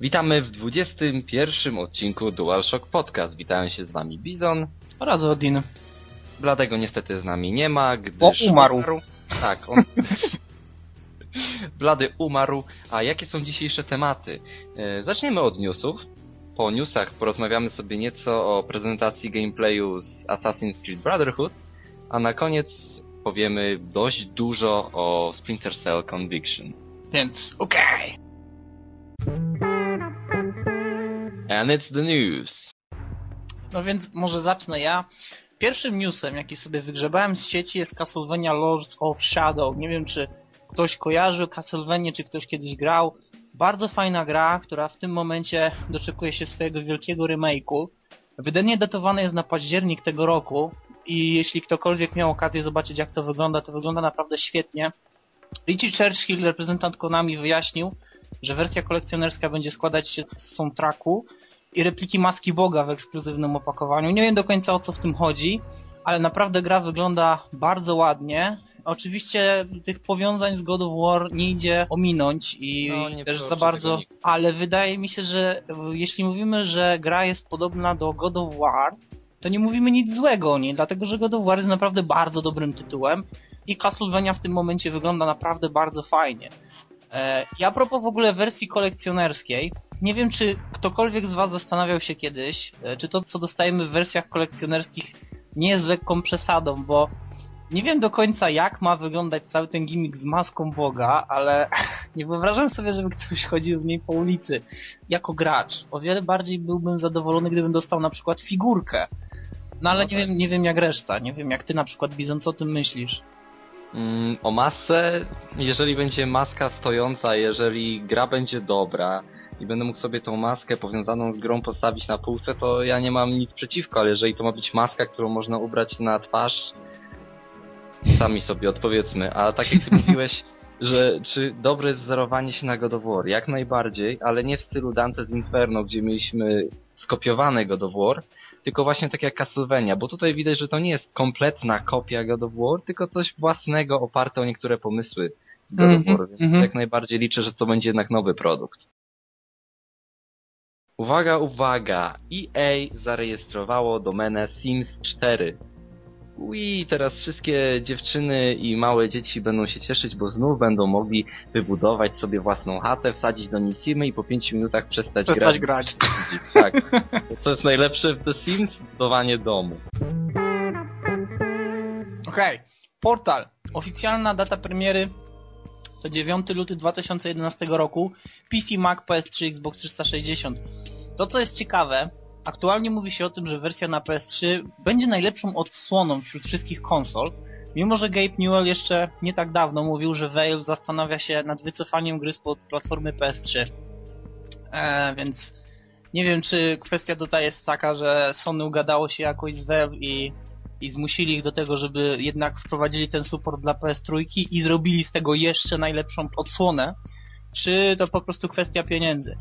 Witamy w 21 odcinku DualShock Podcast. Witają się z wami Bizon. Oraz Odin. Bladego niestety z nami nie ma, gdyż... Bo umarł. Tak, on... Blady umarł. A jakie są dzisiejsze tematy? E, zaczniemy od newsów. Po newsach porozmawiamy sobie nieco o prezentacji gameplayu z Assassin's Creed Brotherhood, a na koniec powiemy dość dużo o Splinter Cell Conviction. Więc okej. And it's the news. No więc może zacznę ja. Pierwszym newsem, jaki sobie wygrzebałem z sieci jest Castlevania Lords of Shadow. Nie wiem, czy ktoś kojarzył Castlevania, czy ktoś kiedyś grał. Bardzo fajna gra, która w tym momencie doczekuje się swojego wielkiego remake'u. Wydanie datowane jest na październik tego roku i jeśli ktokolwiek miał okazję zobaczyć jak to wygląda, to wygląda naprawdę świetnie. Richie Churchill, reprezentant Konami, wyjaśnił, że wersja kolekcjonerska będzie składać się z soundtracku i repliki Maski Boga w ekskluzywnym opakowaniu. Nie wiem do końca o co w tym chodzi, ale naprawdę gra wygląda bardzo ładnie. Oczywiście tych powiązań z God of War nie idzie ominąć i No, też za bardzo, ale wydaje mi się, że e, jeśli mówimy, że gra jest podobna do God of War, to nie mówimy nic złego o niej, dlatego że God of War jest naprawdę bardzo dobrym tytułem i Castlevania w tym momencie wygląda naprawdę bardzo fajnie. E, I a propos w ogóle wersji kolekcjonerskiej, nie wiem czy ktokolwiek z Was zastanawiał się kiedyś, e, czy to co dostajemy w wersjach kolekcjonerskich nie jest lekką przesadą, bo nie wiem do końca jak ma wyglądać cały ten gimmick z maską Boga, ale nie wyobrażam sobie, żeby ktoś chodził w niej po ulicy jako gracz. O wiele bardziej byłbym zadowolony, gdybym dostał na przykład figurkę. No ale No nie, tak. wiem, nie wiem jak reszta, nie wiem jak ty na przykład Bizon, co o tym myślisz? Mm, o masę, jeżeli będzie maska stojąca, jeżeli gra będzie dobra i będę mógł sobie tą maskę powiązaną z grą postawić na półce, to ja nie mam nic przeciwko, ale jeżeli to ma być maska, którą można ubrać na twarz, sami sobie odpowiedzmy. A tak jak ty mówiłeś, że czy dobre jest wzorowanie się na God of War? Jak najbardziej, ale nie w stylu Dante's Inferno, gdzie mieliśmy skopiowane God of War, tylko właśnie tak jak Castlevania, bo tutaj widać, że to nie jest kompletna kopia God of War, tylko coś własnego oparte o niektóre pomysły z God of Mhm, War, więc mhm. jak najbardziej liczę, że to będzie jednak nowy produkt. Uwaga, uwaga! EA zarejestrowało domenę Sims 4. Ui, teraz wszystkie dziewczyny i małe dzieci będą się cieszyć, bo znów będą mogli wybudować sobie własną chatę, wsadzić do niej simy i po 5 minutach przestać, Przestać grać. grać. Tak. Co jest najlepsze w The Sims? Budowanie domu. Okej, Portal. Oficjalna data premiery to 9 luty 2011 roku. PC, Mac, PS3, Xbox 360. To co jest ciekawe, aktualnie mówi się o tym, że wersja na PS3 będzie najlepszą odsłoną wśród wszystkich konsol. Mimo, że Gabe Newell jeszcze nie tak dawno mówił, że Valve zastanawia się nad wycofaniem gry spod platformy PS3. E, więc nie wiem, czy kwestia tutaj jest taka, że Sony ugadało się jakoś z Valve i i zmusili ich do tego, żeby jednak wprowadzili ten support dla PS3 i zrobili z tego jeszcze najlepszą odsłonę, czy to po prostu kwestia pieniędzy.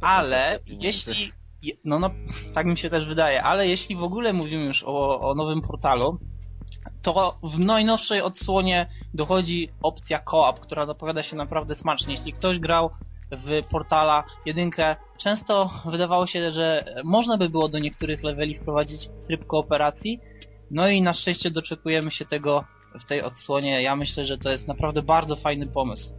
Ale pieniędzy. jeśli, je- no, no tak mi się też wydaje, ale jeśli w ogóle mówimy już o, o nowym portalu, to w najnowszej odsłonie dochodzi opcja co-op, która zapowiada się naprawdę smacznie. Jeśli ktoś grał w portala jedynkę, często wydawało się, że można by było do niektórych leveli wprowadzić tryb kooperacji, no i na szczęście doczekujemy się tego w tej odsłonie. Ja myślę, że to jest naprawdę bardzo fajny pomysł.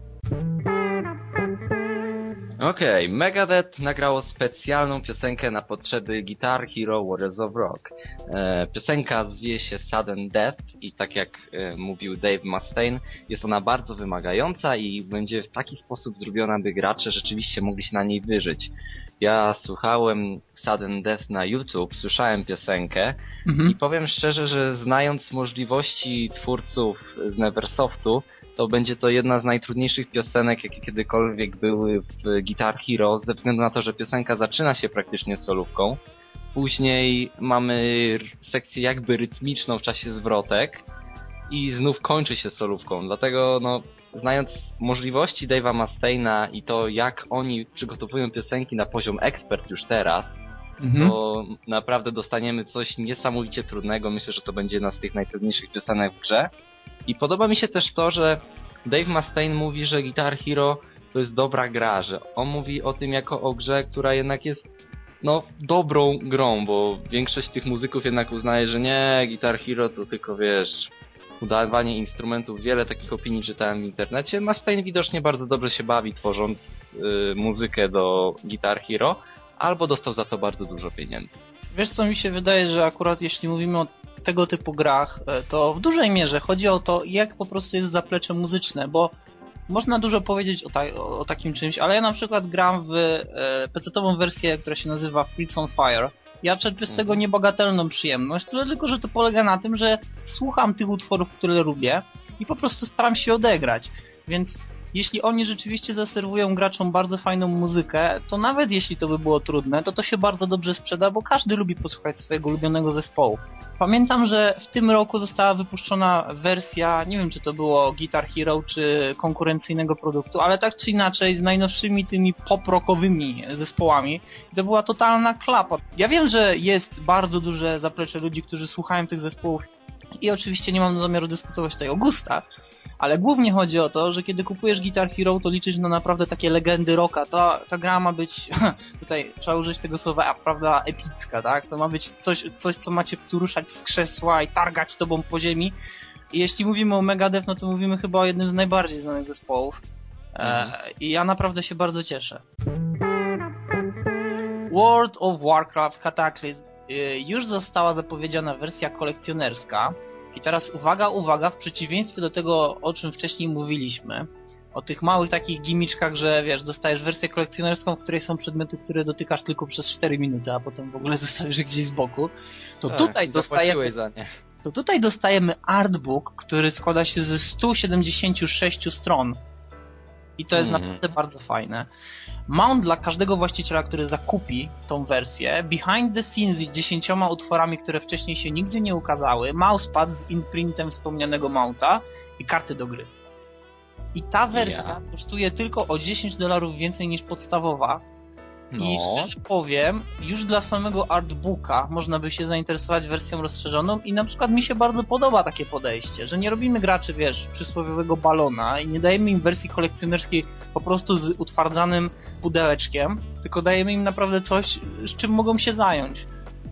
Okej, Megadeth nagrało specjalną piosenkę na potrzeby Guitar Hero Warriors of Rock. E, piosenka zwie się Sudden Death i tak jak e, mówił Dave Mustaine, jest ona bardzo wymagająca i będzie w taki sposób zrobiona, by gracze rzeczywiście mogli się na niej wyżyć. Ja słuchałem Sudden Death na YouTube, słyszałem piosenkę i powiem szczerze, że znając możliwości twórców z Neversoftu, to będzie to jedna z najtrudniejszych piosenek, jakie kiedykolwiek były w Guitar Hero, ze względu na to, że piosenka zaczyna się praktycznie solówką. Później mamy sekcję jakby rytmiczną w czasie zwrotek i znów kończy się solówką. Dlatego, no, znając możliwości Dave'a Mustaina i to, jak oni przygotowują piosenki na poziom ekspert już teraz, Mhm. to naprawdę dostaniemy coś niesamowicie trudnego. Myślę, że to będzie jedna z tych najtrudniejszych piosenek w grze. I podoba mi się też to, że Dave Mustaine mówi, że Guitar Hero to jest dobra gra, że on mówi o tym jako o grze, która jednak jest no dobrą grą, bo większość tych muzyków jednak uznaje, że nie, Guitar Hero to tylko wiesz, udawanie instrumentów, wiele takich opinii czytałem w internecie. Mustaine widocznie bardzo dobrze się bawi tworząc y, muzykę do Guitar Hero, albo dostał za to bardzo dużo pieniędzy. Wiesz co mi się wydaje, że akurat jeśli mówimy o tego typu grach, e, to w dużej mierze chodzi o to, jak po prostu jest zaplecze muzyczne, bo można dużo powiedzieć o, ta o takim czymś, ale ja na przykład gram w e, PC-ową wersję, która się nazywa Fleets on Fire. Ja czerpię z tego mhm. niebagatelną przyjemność, tyle tylko, że to polega na tym, że słucham tych utworów, które lubię i po prostu staram się odegrać. Więc jeśli oni rzeczywiście zaserwują graczom bardzo fajną muzykę, to nawet jeśli to by było trudne, to to się bardzo dobrze sprzeda, bo każdy lubi posłuchać swojego ulubionego zespołu. Pamiętam, że w tym roku została wypuszczona wersja, nie wiem czy to było Guitar Hero czy konkurencyjnego produktu, ale tak czy inaczej z najnowszymi tymi pop-rockowymi zespołami. To była totalna klapa. Ja wiem, że jest bardzo duże zaplecze ludzi, którzy słuchają tych zespołów i oczywiście nie mam zamiaru dyskutować tutaj o gustach, ale głównie chodzi o to, że kiedy kupujesz Guitar Hero, to liczysz na naprawdę takie legendy rocka. Ta, ta gra ma być, tutaj trzeba użyć tego słowa, prawda, epicka, tak? To ma być coś, coś co macie tu ruszać z krzesła i targać tobą po ziemi. I jeśli mówimy o Megadeth, no to mówimy chyba o jednym z najbardziej znanych zespołów. E, mhm. E, I ja naprawdę się bardzo cieszę. World of Warcraft Cataclysm y, już została zapowiedziana wersja kolekcjonerska, i teraz uwaga, uwaga, w przeciwieństwie do tego, o czym wcześniej mówiliśmy, o tych małych takich gimiczkach, że wiesz, dostajesz wersję kolekcjonerską, w której są przedmioty, które dotykasz tylko przez 4 minuty, a potem w ogóle zostawisz gdzieś z boku, to tak, tutaj dostajemy... To tutaj dostajemy artbook, który składa się ze 176 stron. I to jest mm. naprawdę bardzo fajne. Mount dla każdego właściciela, który zakupi tą wersję, behind the scenes z dziesięcioma utworami, które wcześniej się nigdzie nie ukazały, mousepad z imprintem wspomnianego Mounta i karty do gry. I ta wersja yeah. kosztuje tylko o 10 dolarów więcej niż podstawowa, no. I szczerze powiem, już dla samego artbooka można by się zainteresować wersją rozszerzoną i na przykład mi się bardzo podoba takie podejście, że nie robimy graczy, wiesz, przysłowiowego balona i nie dajemy im wersji kolekcjonerskiej po prostu z utwardzanym pudełeczkiem, tylko dajemy im naprawdę coś, z czym mogą się zająć.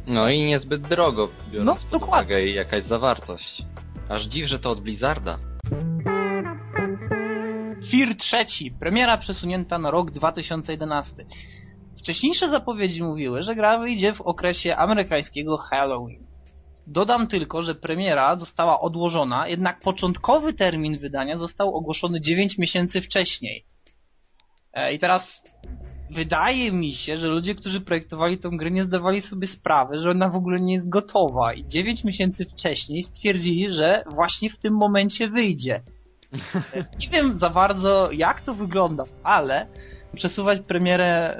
No i niezbyt drogo, biorąc no, pod dokładnie. uwagę jakaś zawartość. Aż dziw, że to od Blizzarda. Fear trzeci, premiera przesunięta na rok 2011. Wcześniejsze zapowiedzi mówiły, że gra wyjdzie w okresie amerykańskiego Halloween. Dodam tylko, że premiera została odłożona, jednak początkowy termin wydania został ogłoszony 9 miesięcy wcześniej. E, I teraz wydaje mi się, że ludzie, którzy projektowali tę grę nie zdawali sobie sprawy, że ona w ogóle nie jest gotowa i 9 miesięcy wcześniej stwierdzili, że właśnie w tym momencie wyjdzie. Nie wiem za bardzo jak to wygląda, ale przesuwać premierę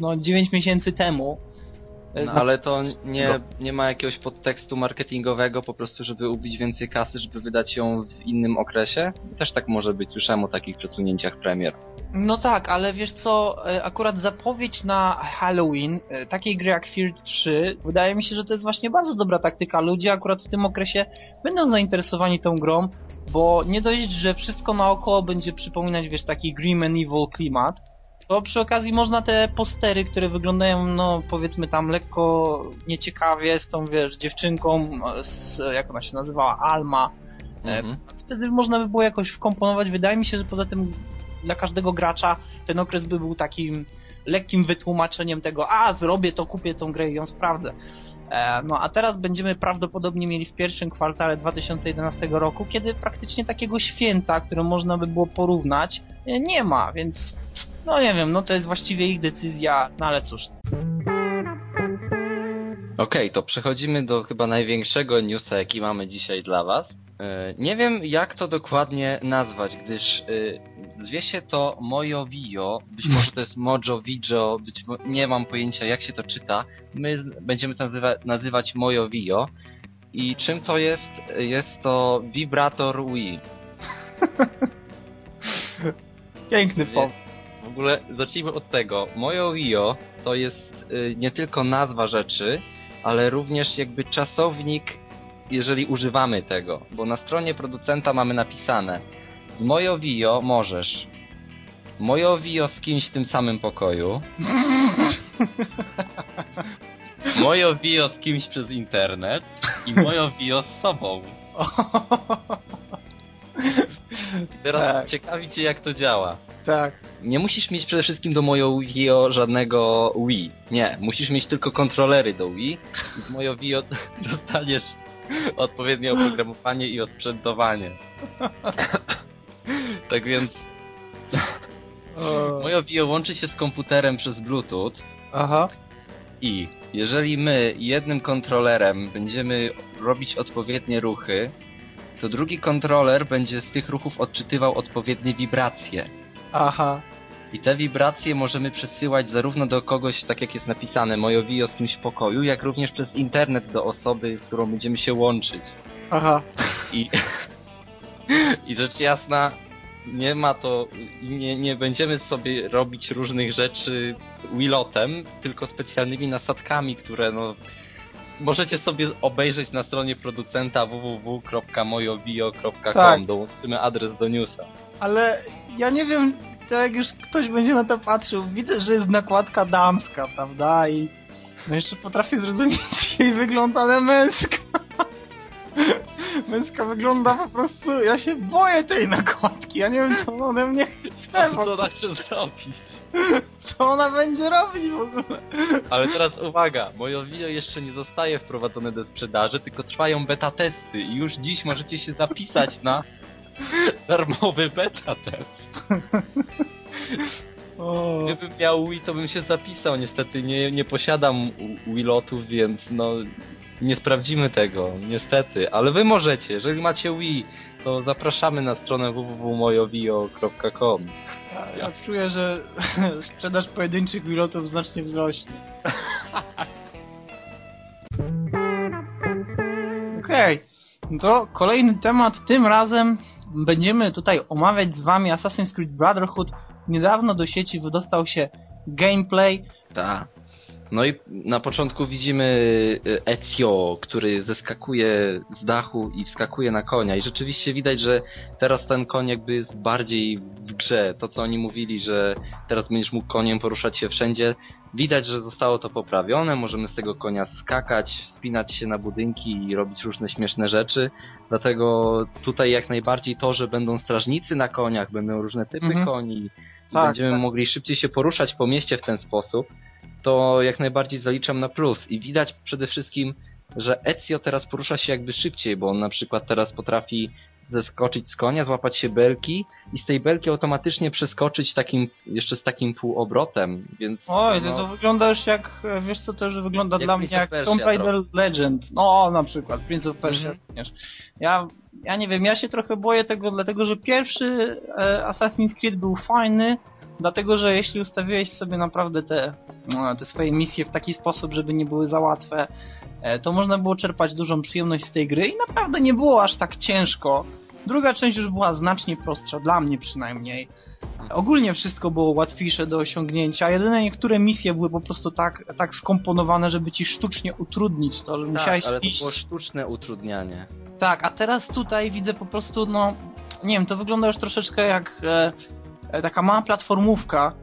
no, 9 miesięcy temu. No, ale to nie, nie ma jakiegoś podtekstu marketingowego po prostu, żeby ubić więcej kasy, żeby wydać ją w innym okresie? Też tak może być, słyszałem o takich przesunięciach premier. No tak, ale wiesz co, e, akurat zapowiedź na Halloween e, takiej gry jak Fear 3, wydaje mi się, że to jest właśnie bardzo dobra taktyka. Ludzie akurat w tym okresie będą zainteresowani tą grą, bo nie dość, że wszystko naokoło będzie przypominać, wiesz, taki grim and evil klimat, to przy okazji można te postery, które wyglądają, no powiedzmy tam lekko nieciekawie z tą, wiesz, dziewczynką, z, jak ona się nazywała, Alma. E, mhm. Wtedy można by było jakoś wkomponować. Wydaje mi się, że poza tym dla każdego gracza ten okres by był takim lekkim wytłumaczeniem tego, a zrobię to, kupię tą grę i ją sprawdzę. E, no a teraz będziemy prawdopodobnie mieli w pierwszym kwartale 2011 roku, kiedy praktycznie takiego święta, które można by było porównać, e, nie ma, więc no nie wiem, no to jest właściwie ich decyzja, no ale cóż. Okej, okay, to przechodzimy do chyba największego newsa, jaki mamy dzisiaj dla Was. E, nie wiem, jak to dokładnie nazwać, gdyż e, zwie się to Mojo Vio, być może to jest Mojo Vijo, być mo nie mam pojęcia, jak się to czyta. My będziemy to nazywa nazywać Mojo Vio. I czym to jest? Jest to wibrator Wii. Piękny pomysł. W ogóle zacznijmy od tego. Mojo Rio to jest y, nie tylko nazwa rzeczy, ale również jakby czasownik, jeżeli używamy tego. Bo na stronie producenta mamy napisane Mojo Vio możesz moje Vio z kimś w tym samym pokoju, moje Vio z kimś przez internet i moje Vio z sobą. I teraz Tak. ciekawi cię jak to działa. tak. Nie musisz mieć przede wszystkim do mojo Vio żadnego Wii. Nie, musisz mieć tylko kontrolery do Wii i z mojo Vio dostaniesz odpowiednie oprogramowanie i odsprzętowanie. tak więc moje Vio łączy się z komputerem przez Bluetooth Aha. i jeżeli my jednym kontrolerem będziemy robić odpowiednie ruchy, to drugi kontroler będzie z tych ruchów odczytywał odpowiednie wibracje. Aha. I te wibracje możemy przesyłać zarówno do kogoś, tak jak jest napisane, moje Vio z kimś w pokoju, jak również przez internet do osoby, z którą będziemy się łączyć. Aha. I, i rzecz jasna, nie ma to, nie, nie będziemy sobie robić różnych rzeczy Willotem, tylko specjalnymi nasadkami, które no, możecie sobie obejrzeć na stronie producenta www.mojovio.com. Tak. Dołączymy adres do newsa. Ale ja nie wiem, to jak już ktoś będzie na to patrzył, widzę, że jest nakładka damska, prawda? I no jeszcze potrafię zrozumieć jej wygląd, ale męska. Męska wygląda po prostu, ja się boję tej nakładki, ja nie wiem co ona ode mnie chce, Co ona chce zrobić? co ona będzie robić w ogóle. Ale teraz uwaga, moje video jeszcze nie zostaje wprowadzone do sprzedaży, tylko trwają beta testy i już dziś możecie się zapisać na darmowy beta test. O, Gdybym miał Wii, to bym się zapisał. Niestety nie, nie posiadam Willotów, więc no nie sprawdzimy tego, niestety. Ale wy możecie, jeżeli macie Wii, to zapraszamy na stronę www.mojovio.com. ja, ja czuję, że sprzedaż pojedynczych pilotów znacznie wzrośnie. Okej, no to kolejny temat. Tym razem będziemy tutaj omawiać z wami Assassin's Creed Brotherhood. Niedawno do sieci wydostał się gameplay. Tak. No i na początku widzimy y, Ezio, który zeskakuje z dachu i wskakuje na konia. I rzeczywiście widać, że teraz ten koń jakby jest bardziej w grze. To co oni mówili, że teraz będziesz mógł koniem poruszać się wszędzie. Widać, że zostało to poprawione. Możemy z tego konia skakać, spinać się na budynki i robić różne śmieszne rzeczy. Dlatego tutaj jak najbardziej to, że będą strażnicy na koniach, będą różne typy Mhm. koni. Tak, będziemy tak. mogli szybciej się poruszać po mieście w ten sposób to jak najbardziej zaliczam na plus. I widać przede wszystkim, że Ezio teraz porusza się jakby szybciej, bo on na przykład teraz potrafi zeskoczyć z konia, złapać się belki i z tej belki automatycznie przeskoczyć takim, jeszcze z takim półobrotem, więc... Oj, no, to, wygląda już jak, wiesz co, to już wygląda Jak dla mnie jak Persia Tomb Raider Legend. No, na przykład, Prince of Persia Mhm. również. Ja, ja nie wiem, ja się trochę boję tego, dlatego że pierwszy e, Assassin's Creed był fajny, dlatego że jeśli ustawiłeś sobie naprawdę te, no, te swoje misje w taki sposób, żeby nie były za łatwe, e, to można było czerpać dużą przyjemność z tej gry i naprawdę nie było aż tak ciężko. Druga część już była znacznie prostsza, dla mnie przynajmniej. Ogólnie wszystko było łatwiejsze do osiągnięcia. Jedyne niektóre misje były po prostu tak, tak skomponowane, żeby ci sztucznie utrudnić to, że musiałeś tak, ale to iść. było sztuczne utrudnianie. Tak, a teraz tutaj widzę po prostu, no, nie wiem, to wygląda już troszeczkę jak e, taka mała platformówka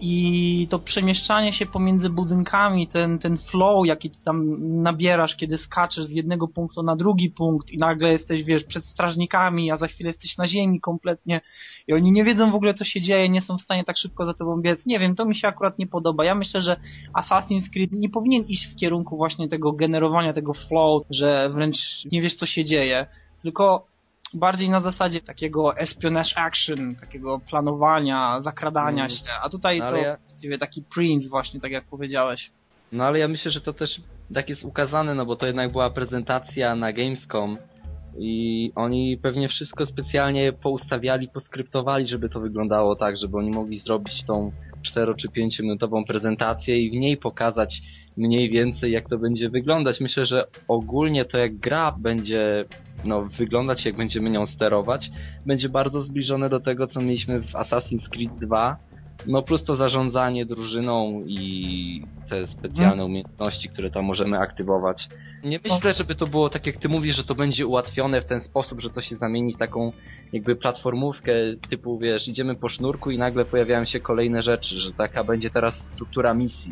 i to przemieszczanie się pomiędzy budynkami, ten, ten flow, jaki ty tam nabierasz, kiedy skaczesz z jednego punktu na drugi punkt i nagle jesteś, wiesz, przed strażnikami, a za chwilę jesteś na ziemi kompletnie i oni nie wiedzą w ogóle, co się dzieje, nie są w stanie tak szybko za tobą biec. Nie wiem, to mi się akurat nie podoba. Ja myślę, że Assassin's Creed nie powinien iść w kierunku właśnie tego generowania tego flow, że wręcz nie wiesz, co się dzieje, tylko bardziej na zasadzie takiego espionage action, takiego planowania, zakradania Mm. się, a tutaj Ale to ja- właściwie taki Prince właśnie, tak jak powiedziałeś. No ale ja myślę, że to też tak jest ukazane, no bo to jednak była prezentacja na Gamescom i oni pewnie wszystko specjalnie poustawiali, poskryptowali, żeby to wyglądało tak, żeby oni mogli zrobić tą 4 czy 5 minutową prezentację i w niej pokazać mniej więcej jak to będzie wyglądać. Myślę, że ogólnie to jak gra będzie no, wyglądać, jak będziemy nią sterować, będzie bardzo zbliżone do tego, co mieliśmy w Assassin's Creed 2, No plus to zarządzanie drużyną i te specjalne Hmm. umiejętności, które tam możemy aktywować. Nie myślę, żeby to było tak jak ty mówisz, że to będzie ułatwione w ten sposób, że to się zamieni w taką jakby platformówkę typu, wiesz, idziemy po sznurku i nagle pojawiają się kolejne rzeczy, że taka będzie teraz struktura misji.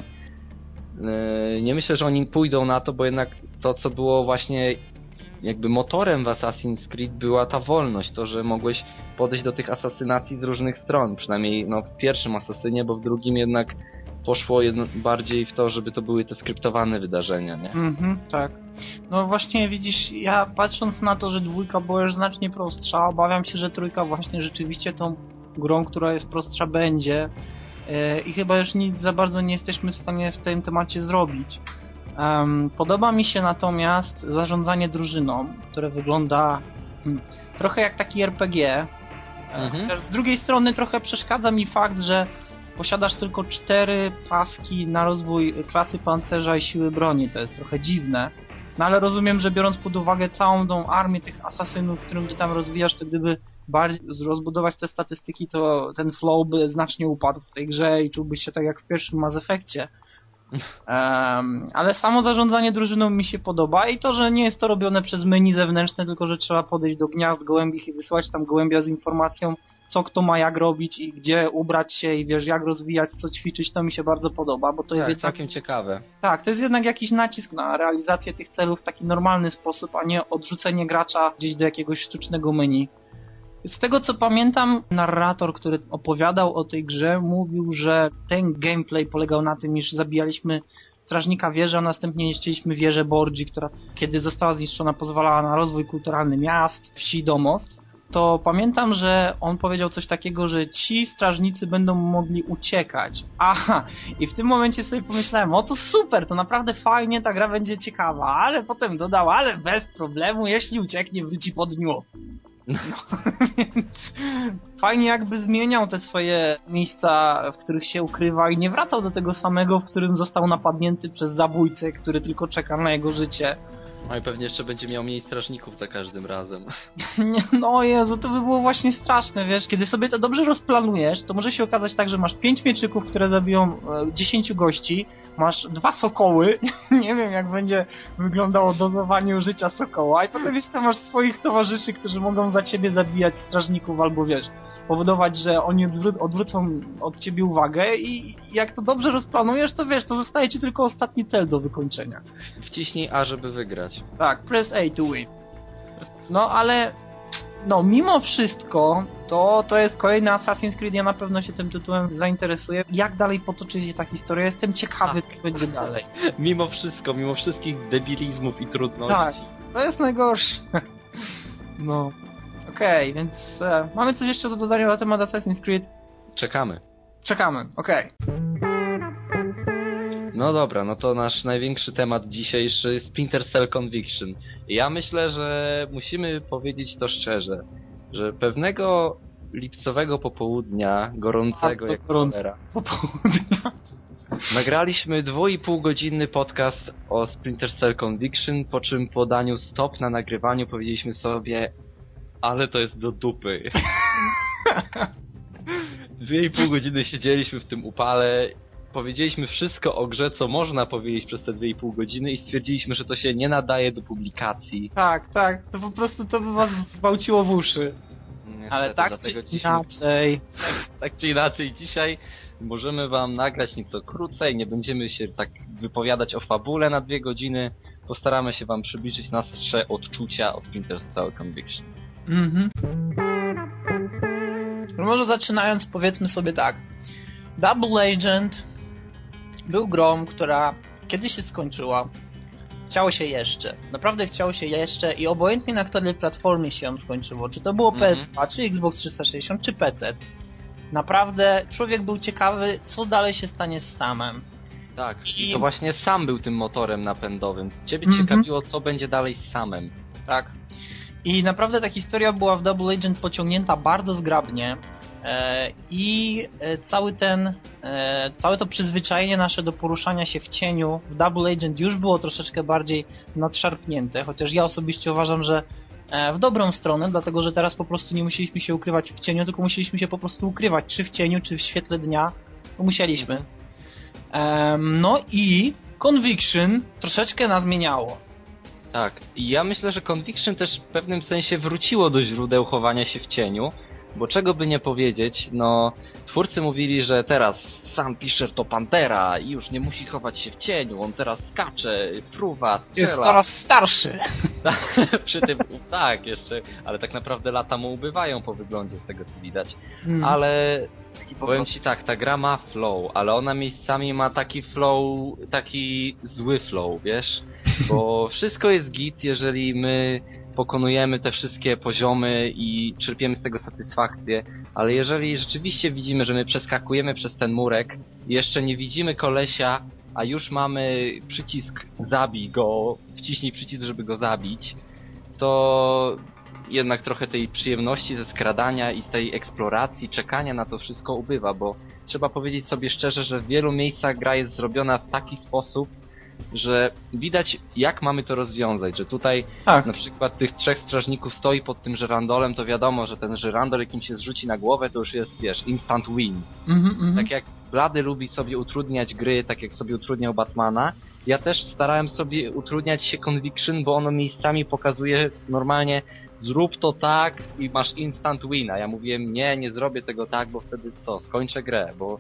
Yy, Nie myślę, że oni pójdą na to, bo jednak to, co było właśnie jakby motorem w Assassin's Creed była ta wolność, to, że mogłeś podejść do tych asasynacji z różnych stron, przynajmniej no, w pierwszym asasynie, bo w drugim jednak poszło jedno, bardziej w to, żeby to były te skryptowane wydarzenia, nie? Mhm, tak. No właśnie widzisz, ja patrząc na to, że dwójka była już znacznie prostsza, obawiam się, że trójka właśnie rzeczywiście tą grą, która jest prostsza będzie i chyba już nic za bardzo nie jesteśmy w stanie w tym temacie zrobić. Podoba mi się natomiast zarządzanie drużyną, które wygląda hmm, trochę jak taki RPG. E, Mhm. Z drugiej strony trochę przeszkadza mi fakt, że posiadasz tylko cztery paski na rozwój klasy pancerza i siły broni. To jest trochę dziwne. No ale rozumiem, że biorąc pod uwagę całą tą armię tych asasynów, którą ty tam rozwijasz, to gdyby bardziej rozbudować te statystyki, to ten flow by znacznie upadł w tej grze i czułbyś się tak jak w pierwszym Mass Effectie. Em, ale samo zarządzanie drużyną mi się podoba i to, że nie jest to robione przez menu zewnętrzne, tylko że trzeba podejść do gniazd gołębich i wysłać tam gołębia z informacją, co kto ma jak robić i gdzie ubrać się i wiesz, jak rozwijać, co ćwiczyć, to mi się bardzo podoba, bo to jest Tak, jednak, całkiem ciekawe. tak, to jest jednak jakiś nacisk na realizację tych celów w taki normalny sposób, a nie odrzucenie gracza gdzieś do jakiegoś sztucznego menu. Z tego co pamiętam, narrator, który opowiadał o tej grze, mówił, że ten gameplay polegał na tym, iż zabijaliśmy strażnika wieży, a następnie niszczyliśmy wieżę Borgi, która kiedy została zniszczona pozwalała na rozwój kulturalny miast, wsi, domostw. To pamiętam, że on powiedział coś takiego, że ci strażnicy będą mogli uciekać. Aha, i w tym momencie sobie pomyślałem, o to super, to naprawdę fajnie, ta gra będzie ciekawa, ale potem dodał, ale bez problemu, jeśli ucieknie, wróci po dniu. No, więc fajnie jakby zmieniał te swoje miejsca, w których się ukrywa i nie wracał do tego samego, w którym został napadnięty przez zabójcę, który tylko czeka na jego życie. No i pewnie jeszcze będzie miał mniej strażników za każdym razem. Nie, no Jezu, to by było właśnie straszne, wiesz, kiedy sobie to dobrze rozplanujesz, to może się okazać tak, że masz pięć mieczyków, które zabiją e, 10 gości, masz dwa sokoły, nie wiem jak będzie wyglądało dozowanie życia sokoła i potem jeszcze masz swoich towarzyszy, którzy mogą za ciebie zabijać strażników albo wiesz, powodować, że oni odwró- odwrócą od ciebie uwagę i jak to dobrze rozplanujesz, to wiesz, to zostaje ci tylko ostatni cel do wykończenia. Wciśnij A, żeby wygrać. Tak, press A to win. No ale, no mimo wszystko, to, to jest kolejny Assassin's Creed, ja na pewno się tym tytułem zainteresuję. Jak dalej potoczy się ta historia, jestem ciekawy, co będzie dalej. Mimo wszystko, mimo wszystkich debilizmów i trudności. Tak. To jest najgorsze. No. Okej, więc e, mamy coś jeszcze do dodania na temat Assassin's Creed? Czekamy. Czekamy, okej. No dobra, no to nasz największy temat dzisiejszy Splinter Cell Conviction. Ja myślę, że musimy powiedzieć to szczerze, że pewnego lipcowego popołudnia, gorącego A, jak cholera, Popołudnia. nagraliśmy dwu i pół godzinny podcast o Splinter Cell Conviction, po czym po daniu stop na nagrywaniu powiedzieliśmy sobie, ale to jest do dupy. Dwie i pół godziny siedzieliśmy w tym upale, powiedzieliśmy wszystko o grze, co można powiedzieć przez te dwie i pół godziny i stwierdziliśmy, że to się nie nadaje do publikacji. Tak, tak, to po prostu to by was zgwałciło w uszy. Ale tak czy inaczej. tak czy inaczej, dzisiaj możemy wam nagrać nieco krócej, nie będziemy się tak wypowiadać o fabule na dwie godziny, postaramy się wam przybliżyć nasze odczucia o Splinter Cell Conviction. Mhm. No może zaczynając powiedzmy sobie tak. Double Agent był grą, która kiedyś się skończyła. Chciało się jeszcze. Naprawdę chciało się jeszcze i obojętnie na której platformie się ją skończyło. Czy to było Mhm. PS2, czy Xbox 360, czy PC. Naprawdę człowiek był ciekawy, co dalej się stanie z samem. Tak, I- to właśnie sam był tym motorem napędowym. Ciebie Mhm. ciekawiło, co będzie dalej z samym. Tak. I naprawdę ta historia była w Double Agent pociągnięta bardzo zgrabnie. E, I e, cały ten, e, całe to przyzwyczajenie nasze do poruszania się w cieniu w Double Agent już było troszeczkę bardziej nadszarpnięte, chociaż ja osobiście uważam, że w dobrą stronę, dlatego że teraz po prostu nie musieliśmy się ukrywać w cieniu, tylko musieliśmy się po prostu ukrywać, czy w cieniu, czy w świetle dnia, musieliśmy. No i Conviction troszeczkę nas zmieniało. Tak. I ja myślę, że Conviction też w pewnym sensie wróciło do źródeł chowania się w cieniu, bo czego by nie powiedzieć, no twórcy mówili, że teraz sam Fisher to Pantera i już nie musi chować się w cieniu, on teraz skacze, fruwa, strzela. Jest coraz starszy. Przy tym, tak, jeszcze, ale tak naprawdę lata mu ubywają po wyglądzie z tego co widać. Mm. Ale Taki powiem powrót. ci tak, ta gra ma flow, ale ona miejscami ma taki flow, taki zły flow, wiesz? Bo wszystko jest git, jeżeli my pokonujemy te wszystkie poziomy i czerpiemy z tego satysfakcję, ale jeżeli rzeczywiście widzimy, że my przeskakujemy przez ten murek i jeszcze nie widzimy kolesia, a już mamy przycisk zabij go, wciśnij przycisk, żeby go zabić, to jednak trochę tej przyjemności ze skradania i tej eksploracji, czekania na to wszystko ubywa, bo trzeba powiedzieć sobie szczerze, że w wielu miejscach gra jest zrobiona w taki sposób, że widać jak mamy to rozwiązać, że tutaj Tak. na przykład tych trzech strażników stoi pod tym żyrandolem, to wiadomo, że ten żyrandol jak im się zrzuci na głowę, to już jest, wiesz, instant win. Mhm, mhm. Tak jak Blady lubi sobie utrudniać gry, tak jak sobie utrudniał Batmana, ja też starałem sobie utrudniać się Conviction, bo ono miejscami pokazuje normalnie zrób to tak i masz instant win, a ja mówiłem nie, nie zrobię tego tak, bo wtedy co, skończę grę, bo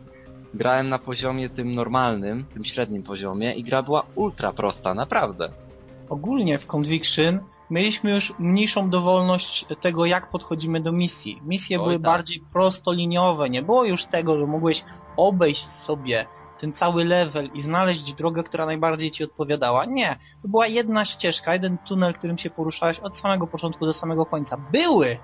grałem na poziomie tym normalnym, tym średnim poziomie i gra była ultra prosta, naprawdę. Ogólnie w Conviction mieliśmy już mniejszą dowolność tego, jak podchodzimy do misji. Misje Oj, były tak. bardziej prostoliniowe. Nie było już tego, że mogłeś obejść sobie ten cały level i znaleźć drogę, która najbardziej ci odpowiadała. Nie. To była jedna ścieżka, jeden tunel, którym się poruszałeś od samego początku do samego końca. Były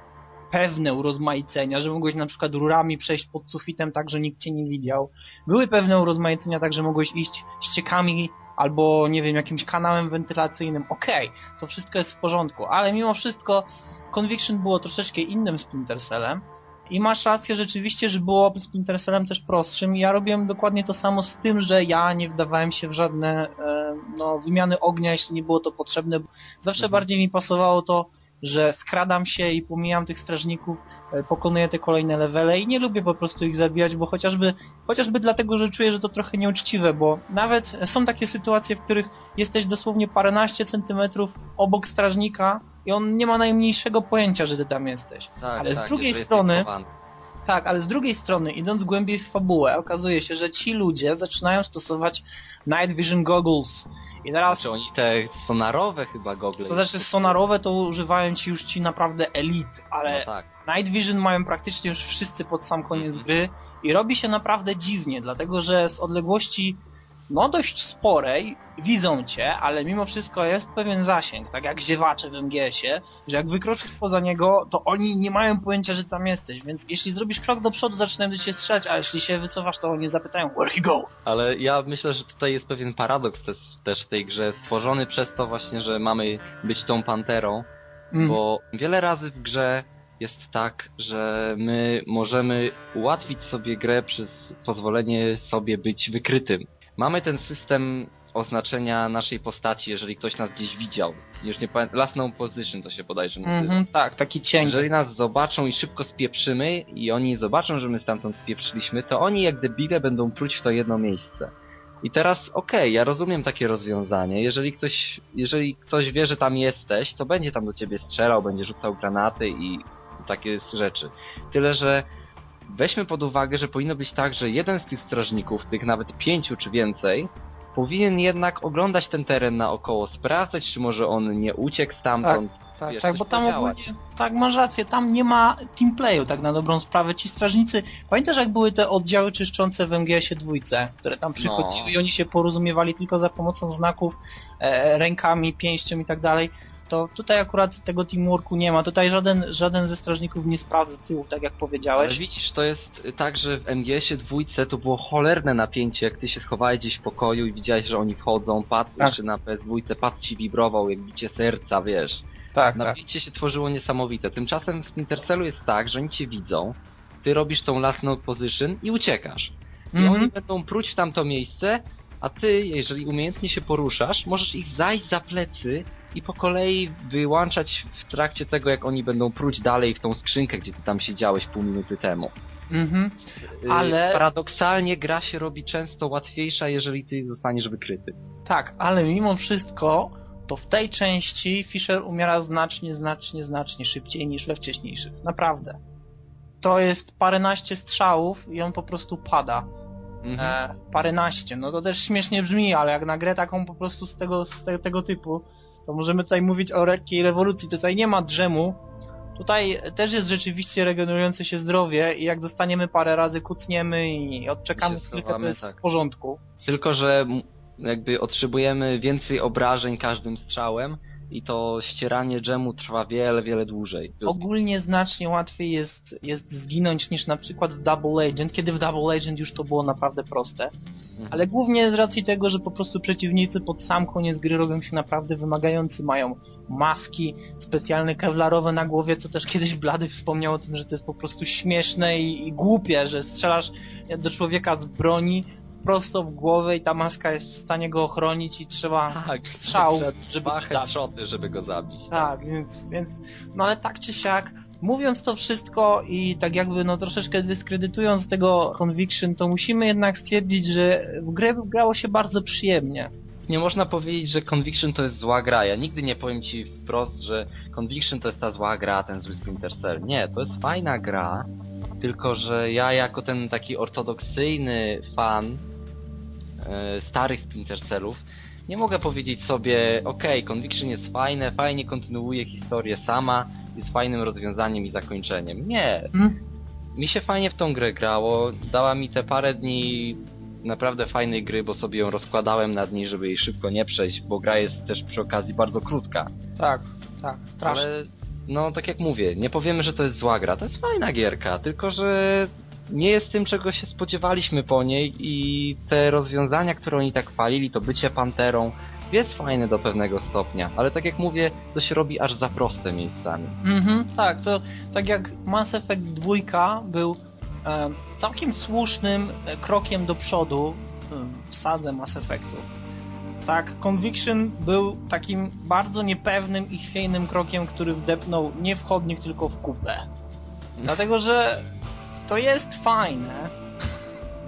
pewne urozmaicenia, że mogłeś na przykład rurami przejść pod sufitem tak, że nikt cię nie widział. Były pewne urozmaicenia tak, że mogłeś iść ściekami albo, nie wiem, jakimś kanałem wentylacyjnym. Okej, to wszystko jest w porządku, ale mimo wszystko Conviction było troszeczkę innym Splinter Cellem i masz rację rzeczywiście, że było Splinter Cellem też prostszym i ja robiłem dokładnie to samo z tym, że ja nie wdawałem się w żadne e, no, wymiany ognia, jeśli nie było to potrzebne. Zawsze Mhm. bardziej mi pasowało to, że skradam się i pomijam tych strażników, e, pokonuję te kolejne levele i nie lubię po prostu ich zabijać, bo chociażby, chociażby dlatego, że czuję, że to trochę nieuczciwe, bo nawet są takie sytuacje, w których jesteś dosłownie paręnaście centymetrów obok strażnika i on nie ma najmniejszego pojęcia, że ty tam jesteś. Tak, Ale z tak, drugiej że jesteś strony-. Tak, ale z drugiej strony, idąc głębiej w fabułę, okazuje się, że ci ludzie zaczynają stosować Night Vision Goggles. I teraz, Znaczy oni te sonarowe chyba gogle. to znaczy sonarowe to używają ci już ci naprawdę elit, ale No tak. Night Vision mają praktycznie już wszyscy pod sam koniec gry i robi się naprawdę dziwnie, dlatego że z odległości no dość sporej widzą cię, ale mimo wszystko jest pewien zasięg, tak jak ziewacze w MGS-ie, że jak wykroczysz poza niego, to oni nie mają pojęcia, że tam jesteś, więc jeśli zrobisz krok do przodu, zaczynają do ciebie strzelać, a jeśli się wycofasz, to oni zapytają, where he go? Ale ja myślę, że tutaj jest pewien paradoks też, też w tej grze, stworzony przez to właśnie, że mamy być tą panterą, Mm. bo wiele razy w grze jest tak, że my możemy ułatwić sobie grę przez pozwolenie sobie być wykrytym. Mamy ten system oznaczenia naszej postaci, jeżeli ktoś nas gdzieś widział. Już nie pamiętam, last known position to się bodajże nazywa. Mhm, tak, taki cień. Jeżeli nas zobaczą i szybko spieprzymy i oni zobaczą, że my stamtąd spieprzyliśmy, to oni jak debile będą pluć w to jedno miejsce. I teraz okej, ja rozumiem takie rozwiązanie. Jeżeli ktoś, jeżeli ktoś wie, że tam jesteś, to będzie tam do ciebie strzelał, będzie rzucał granaty i takie rzeczy. Tyle, że weźmy pod uwagę, że powinno być tak, że jeden z tych strażników, tych nawet pięciu czy więcej, powinien jednak oglądać ten teren naokoło, sprawdzać, czy może on nie uciekł stamtąd. Tak, wiesz, tak, coś bo tam ogólnie, tak, masz rację, tam nie ma teamplayu, tak na dobrą sprawę. Ci strażnicy, pamiętasz jak były te oddziały czyszczące w MGS-ie dwójce, które tam przychodziły No. i oni się porozumiewali tylko za pomocą znaków, e, rękami, pięścią i tak dalej. To tutaj akurat tego teamworku nie ma. Tutaj żaden, żaden ze strażników nie sprawdza tyłu, tak jak Ale powiedziałeś. widzisz, to jest tak, że w MGS-ie dwójce to było cholerne napięcie, jak ty się schowałeś gdzieś w pokoju i widziałeś, że oni wchodzą, pad, Tak. czy na PS2 pad ci wibrował, jak bicie serca, wiesz. Tak, tak. Napięcie się tworzyło niesamowite. Tymczasem w Splinter Cellu jest tak, że oni cię widzą, ty robisz tą last note position i uciekasz. I Mhm. oni będą pruć w tamto miejsce, a ty, jeżeli umiejętnie się poruszasz, możesz ich zajść za plecy i po kolei wyłączać w trakcie tego, jak oni będą pruć dalej w tą skrzynkę, gdzie ty tam siedziałeś pół minuty temu. Mhm. Y, Ale- Paradoksalnie gra się robi często łatwiejsza, jeżeli ty zostaniesz wykryty. Tak, ale mimo wszystko to w tej części Fisher umiera znacznie, znacznie, znacznie szybciej niż we wcześniejszych. Naprawdę. To jest paręnaście strzałów i on po prostu pada. Mhm. E, paręnaście. No to też śmiesznie brzmi, ale jak na grę taką po prostu z tego, z te, tego typu, to możemy tutaj mówić o lekkiej rewolucji. Tutaj nie ma drzemu. Tutaj też jest rzeczywiście regenerujące się zdrowie i jak dostaniemy parę razy kucniemy i odczekamy chwilkę, to jest tak. w porządku. Tylko, że jakby otrzymujemy więcej obrażeń każdym strzałem i to ścieranie dżemu trwa wiele, wiele dłużej. Ogólnie znacznie łatwiej jest, jest zginąć niż na przykład w Double Agent, kiedy w Double Agent już to było naprawdę proste. Mhm. Ale głównie z racji tego, że po prostu przeciwnicy pod sam koniec gry robią się naprawdę wymagający. Mają maski specjalne kevlarowe na głowie, co też kiedyś Blady wspomniał o tym, że to jest po prostu śmieszne i, i głupie, że strzelasz do człowieka z broni prosto w głowę i ta maska jest w stanie go ochronić i trzeba tak, strzał, żeby go zabić. żeby go zabić. Tak, więc, więc, no ale tak czy siak, mówiąc to wszystko i tak jakby no troszeczkę dyskredytując tego Conviction, to musimy jednak stwierdzić, że w grę grało się bardzo przyjemnie. Nie można powiedzieć, że Conviction to jest zła gra. Ja nigdy nie powiem ci wprost, że Conviction to jest ta zła gra, ten zły Splinter Cell. Nie, to jest fajna gra, tylko że ja jako ten taki ortodoksyjny fan starych Splinter Cellów nie mogę powiedzieć sobie, okej, Conviction jest fajne, fajnie kontynuuje historię sama, jest fajnym rozwiązaniem i zakończeniem. Nie, Hmm? mi się fajnie w tą grę grało, dała mi te parę dni naprawdę fajnej gry, bo sobie ją rozkładałem na dni, żeby jej szybko nie przejść, bo gra jest też przy okazji bardzo krótka. Tak, tak, strasznie. Ale no tak jak mówię, nie powiemy, że to jest zła gra, to jest fajna gierka, tylko że nie jest tym, czego się spodziewaliśmy po niej i te rozwiązania, które oni tak chwalili, to bycie panterą, jest fajne do pewnego stopnia, ale tak jak mówię, to się robi aż za proste miejscami. Mhm, tak, to tak jak Mass Effect 2 był e, całkiem słusznym e, krokiem do przodu w sadze Mass Effectów. Tak, Conviction był takim bardzo niepewnym i chwiejnym krokiem, który wdepnął nie w chodnik, tylko w kupę. Dlatego, że to jest fajne.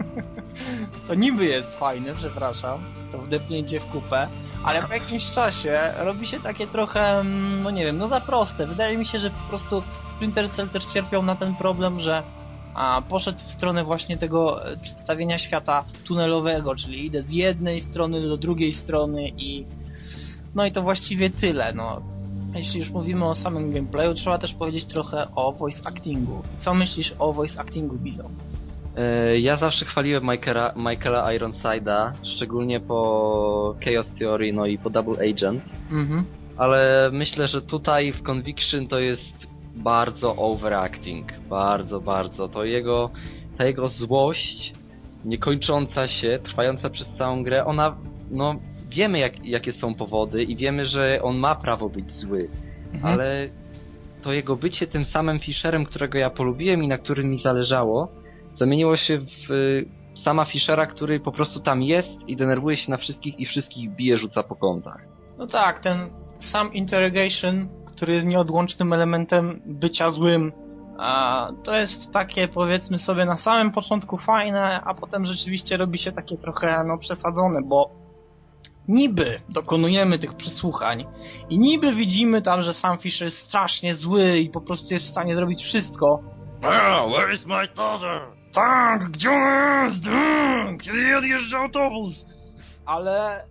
to niby jest fajne, przepraszam, to wdepnięcie w kupę, ale po jakimś czasie robi się takie trochę, mm, no nie wiem, no za proste. Wydaje mi się, że po prostu Splinter Cell też cierpiał na ten problem, że a, poszedł w stronę właśnie tego e, przedstawienia świata tunelowego, czyli idę z jednej strony do drugiej strony i no i to właściwie tyle, no. Jeśli już mówimy o samym gameplayu, trzeba też powiedzieć trochę o voice actingu. Co myślisz o voice actingu, Bizo? E, Ja zawsze chwaliłem Michaela, Michaela Ironside'a, szczególnie po Chaos Theory, no i po Double Agent, Mhm. ale myślę, że tutaj w Conviction to jest bardzo overacting, bardzo, bardzo. To jego, ta jego złość, niekończąca się, trwająca przez całą grę, ona, no, wiemy jak, jakie są powody i wiemy, że on ma prawo być zły, Mhm. ale to jego bycie tym samym Fisherem, którego ja polubiłem i na którym mi zależało, zamieniło się w y, sama Fishera, który po prostu tam jest i denerwuje się na wszystkich i wszystkich bije, rzuca po kątach. No tak, ten sam interrogation, który jest nieodłącznym elementem bycia złym, a to jest takie powiedzmy sobie na samym początku fajne, a potem rzeczywiście robi się takie trochę no przesadzone, bo niby dokonujemy tych przesłuchań i niby widzimy tam, że sam Fisher jest strasznie zły i po prostu jest w stanie zrobić wszystko. where is my father? Tak, gdzie on jest? Mm, Kiedy odjeżdża autobus? Ale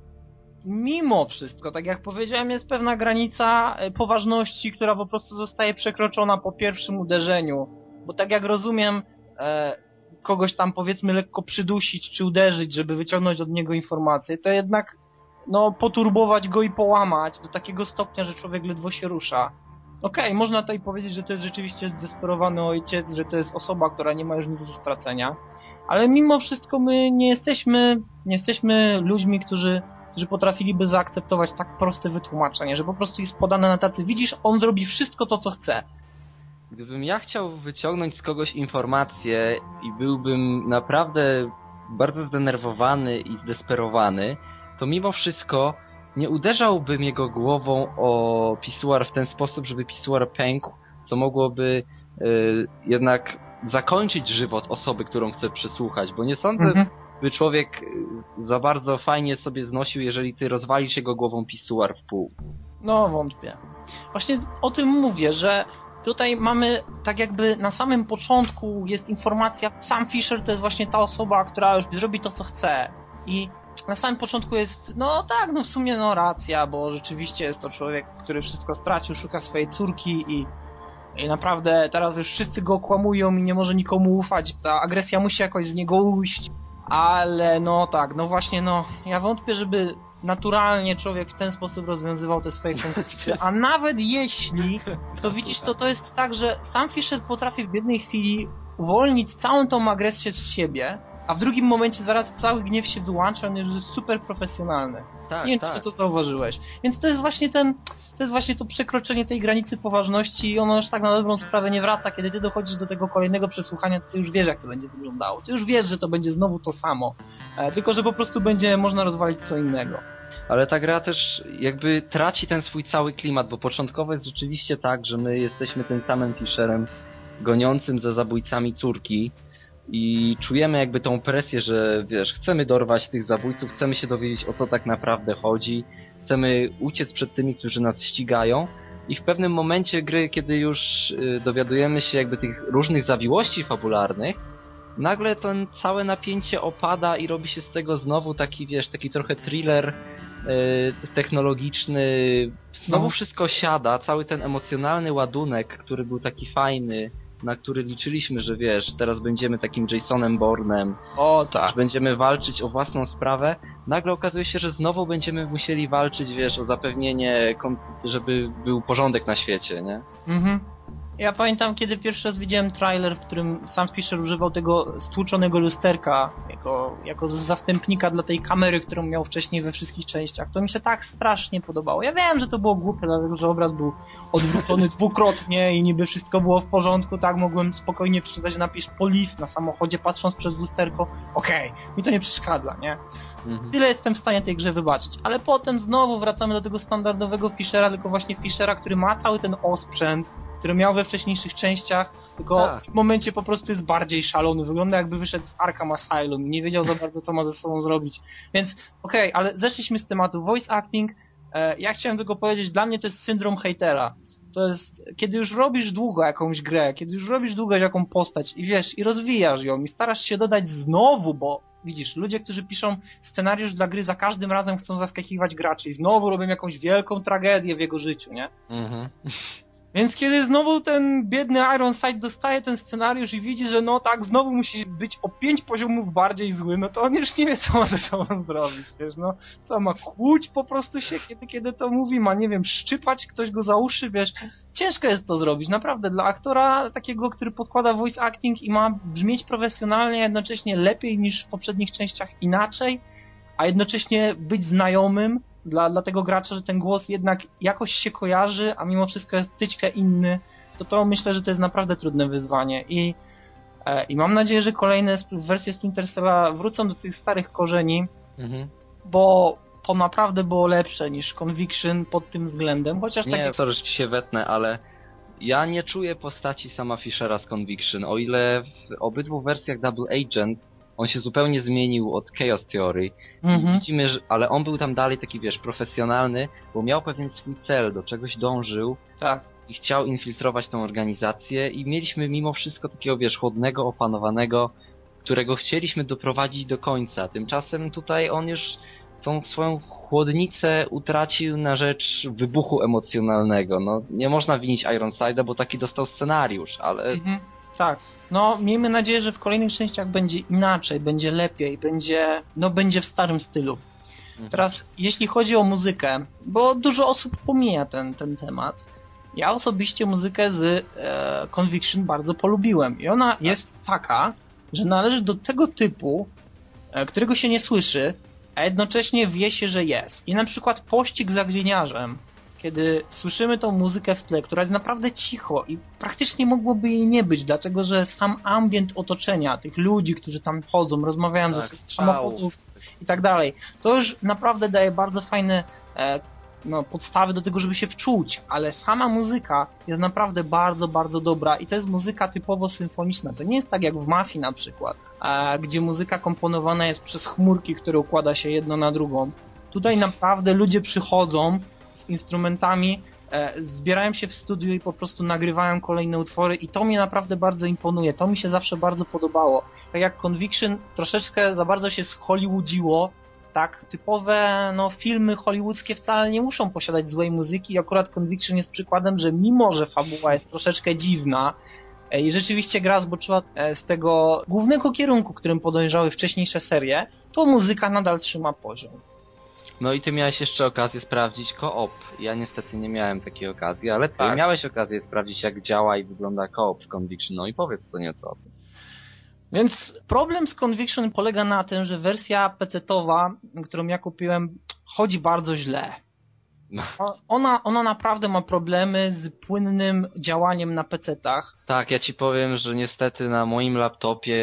mimo wszystko, tak jak powiedziałem, jest pewna granica e, poważności, która po prostu zostaje przekroczona po pierwszym uderzeniu. Bo tak jak rozumiem, e, kogoś tam powiedzmy lekko przydusić czy uderzyć, żeby wyciągnąć od niego informacje, to jednak no poturbować go i połamać do takiego stopnia, że człowiek ledwo się rusza. Okej, można tutaj powiedzieć, że to jest rzeczywiście zdesperowany ojciec, że to jest osoba, która nie ma już nic do stracenia, ale mimo wszystko my nie jesteśmy, nie jesteśmy ludźmi, którzy którzy potrafiliby zaakceptować tak proste wytłumaczenie, że po prostu jest podane na tacy, widzisz, on zrobi wszystko to, co chce. Gdybym ja chciał wyciągnąć z kogoś informację i byłbym naprawdę bardzo zdenerwowany i zdesperowany, to mimo wszystko nie uderzałbym jego głową o pisuar w ten sposób, żeby pisuar pękł, co mogłoby y, jednak zakończyć żywot osoby, którą chce przesłuchać, bo nie sądzę, Mhm. by człowiek y, za bardzo fajnie sobie znosił, jeżeli ty rozwalisz jego głową pisuar w pół. No, wątpię. Właśnie o tym mówię, że tutaj mamy tak jakby na samym początku jest informacja, sam Fisher to jest właśnie ta osoba, która już zrobi to, co chce. I na samym początku jest, no tak, no w sumie no racja, bo rzeczywiście jest to człowiek, który wszystko stracił, szuka swojej córki i, i naprawdę teraz już wszyscy go okłamują i nie może nikomu ufać. Ta agresja musi jakoś z niego ujść. Ale no tak, no właśnie no, ja wątpię, żeby naturalnie człowiek w ten sposób rozwiązywał te swoje konflikty, a nawet jeśli, to widzisz, to to jest tak, że sam Fisher potrafi w jednej chwili uwolnić całą tą agresję z siebie, a w drugim momencie zaraz cały gniew się wyłącza, on jest super profesjonalny. Tak, Nie wiem, czy ty to zauważyłeś. Więc to jest właśnie ten, to jest właśnie to przekroczenie tej granicy poważności i ono już tak na dobrą sprawę nie wraca. Kiedy ty dochodzisz do tego kolejnego przesłuchania, to ty już wiesz, jak to będzie wyglądało. Ty już wiesz, że to będzie znowu to samo. E, tylko, że po prostu będzie można rozwalić co innego. Ale ta gra też jakby traci ten swój cały klimat, bo początkowo jest rzeczywiście tak, że my jesteśmy tym samym Fisherem goniącym za zabójcami córki i czujemy jakby tą presję, że wiesz, chcemy dorwać tych zabójców, chcemy się dowiedzieć o co tak naprawdę chodzi, chcemy uciec przed tymi, którzy nas ścigają i w pewnym momencie gry, kiedy już y, dowiadujemy się jakby tych różnych zawiłości fabularnych, nagle to całe napięcie opada i robi się z tego znowu taki, wiesz, taki trochę thriller y, technologiczny. Znowu No. wszystko siada, cały ten emocjonalny ładunek, który był taki fajny, na który liczyliśmy, że wiesz, teraz będziemy takim Jasonem Bournem, O że będziemy walczyć o własną sprawę, nagle okazuje się, że znowu będziemy musieli walczyć, wiesz, o zapewnienie, żeby był porządek na świecie, nie? Mhm. Ja pamiętam, kiedy pierwszy raz widziałem trailer, w którym sam Fisher używał tego stłuczonego lusterka jako, jako zastępnika dla tej kamery, którą miał wcześniej we wszystkich częściach. To mi się tak strasznie podobało. Ja wiem, że to było głupie, dlatego że obraz był odwrócony dwukrotnie i niby wszystko było w porządku, tak mogłem spokojnie przeczytać napis police na samochodzie, patrząc przez lusterko. Okej, mi to nie przeszkadza, nie? Mhm. Tyle jestem w stanie tej grze wybaczyć. Ale potem znowu wracamy do tego standardowego Fishera, tylko właśnie Fishera, który ma cały ten osprzęt, który miał we wcześniejszych częściach, tylko Tak. w momencie po prostu jest bardziej szalony. Wygląda jakby wyszedł z Arkham Asylum i nie wiedział za bardzo, co ma ze sobą zrobić. Więc okej, ale zeszliśmy z tematu. Voice acting, e, ja chciałem tylko powiedzieć, dla mnie to jest syndrom hejtera. To jest, kiedy już robisz długo jakąś grę, kiedy już robisz długo jaką postać i wiesz, i rozwijasz ją i starasz się dodać znowu, bo widzisz, ludzie, którzy piszą scenariusz dla gry za każdym razem chcą zaskakiwać graczy i znowu robią jakąś wielką tragedię w jego życiu, nie? Mhm. Więc kiedy znowu ten biedny Ironside dostaje ten scenariusz i widzi, że no tak, znowu musi być o pięć poziomów bardziej zły, no to on już nie wie, co ma ze sobą zrobić, wiesz, no. Co, ma kłuć po prostu się, kiedy, kiedy to mówi, ma, nie wiem, szczypać ktoś go za uszy, wiesz. Ciężko jest to zrobić, naprawdę. Dla aktora takiego, który podkłada voice acting i ma brzmieć profesjonalnie, jednocześnie lepiej niż w poprzednich częściach inaczej, a jednocześnie być znajomym, dla, dla tego gracza, że ten głos jednak jakoś się kojarzy, a mimo wszystko jest tyczkę inny, to to myślę, że to jest naprawdę trudne wyzwanie i, e, i mam nadzieję, że kolejne wersje Splinter Cella wrócą do tych starych korzeni, Mhm. bo to naprawdę było lepsze niż Conviction pod tym względem, chociaż tak Nie, jak... sorry, się wetnę, ale ja nie czuję postaci sama Fishera z Conviction, o ile w obydwu wersjach Double Agent on się zupełnie zmienił od Chaos Theory. Mhm. Widzimy, że, ale on był tam dalej taki, wiesz, profesjonalny, bo miał pewien swój cel, do czegoś dążył Tak. i chciał infiltrować tą organizację i mieliśmy mimo wszystko takiego, wiesz, chłodnego, opanowanego, którego chcieliśmy doprowadzić do końca. Tymczasem tutaj on już tą swoją chłodnicę utracił na rzecz wybuchu emocjonalnego. No, nie można winić Ironside'a, bo taki dostał scenariusz, ale Mhm. Tak. No, miejmy nadzieję, że w kolejnych częściach będzie inaczej, będzie lepiej, będzie, no, będzie w starym stylu. Teraz, jeśli chodzi o muzykę, bo dużo osób pomija ten, ten temat, ja osobiście muzykę z e, Conviction bardzo polubiłem. I ona jest taka, że należy do tego typu, e, którego się nie słyszy, a jednocześnie wie się, że jest. I na przykład pościg za gliniarzem kiedy słyszymy tą muzykę w tle, która jest naprawdę cicho i praktycznie mogłoby jej nie być, dlatego że sam ambient otoczenia, tych ludzi, którzy tam chodzą, rozmawiają Tak, ze samochodów i tak dalej, to już naprawdę daje bardzo fajne e, no, podstawy do tego, żeby się wczuć, ale sama muzyka jest naprawdę bardzo, bardzo dobra i to jest muzyka typowo symfoniczna. To nie jest tak jak w Mafii na przykład, e, gdzie muzyka komponowana jest przez chmurki, które układa się jedno na drugą. Tutaj naprawdę ludzie przychodzą z instrumentami, e, zbierają się w studiu i po prostu nagrywają kolejne utwory i to mnie naprawdę bardzo imponuje. To mi się zawsze bardzo podobało. Tak jak Conviction troszeczkę za bardzo się zhollywoodziło, tak, typowe no, filmy hollywoodzkie wcale nie muszą posiadać złej muzyki i akurat Conviction jest przykładem, że mimo, że fabuła jest troszeczkę dziwna e, i rzeczywiście gra zboczyła e, z tego głównego kierunku, którym podążały wcześniejsze serie, to muzyka nadal trzyma poziom. No i ty miałeś jeszcze okazję sprawdzić koop. Ja niestety nie miałem takiej okazji, ale ty Tak. miałeś okazję sprawdzić jak działa i wygląda koop w Conviction. No i powiedz co nieco o tym. Więc problem z Conviction polega na tym, że wersja PC-towa, którą ja kupiłem, chodzi bardzo źle. No. Ona, ona naprawdę ma problemy z płynnym działaniem na PC-tach. Tak, ja ci powiem, że niestety na moim laptopie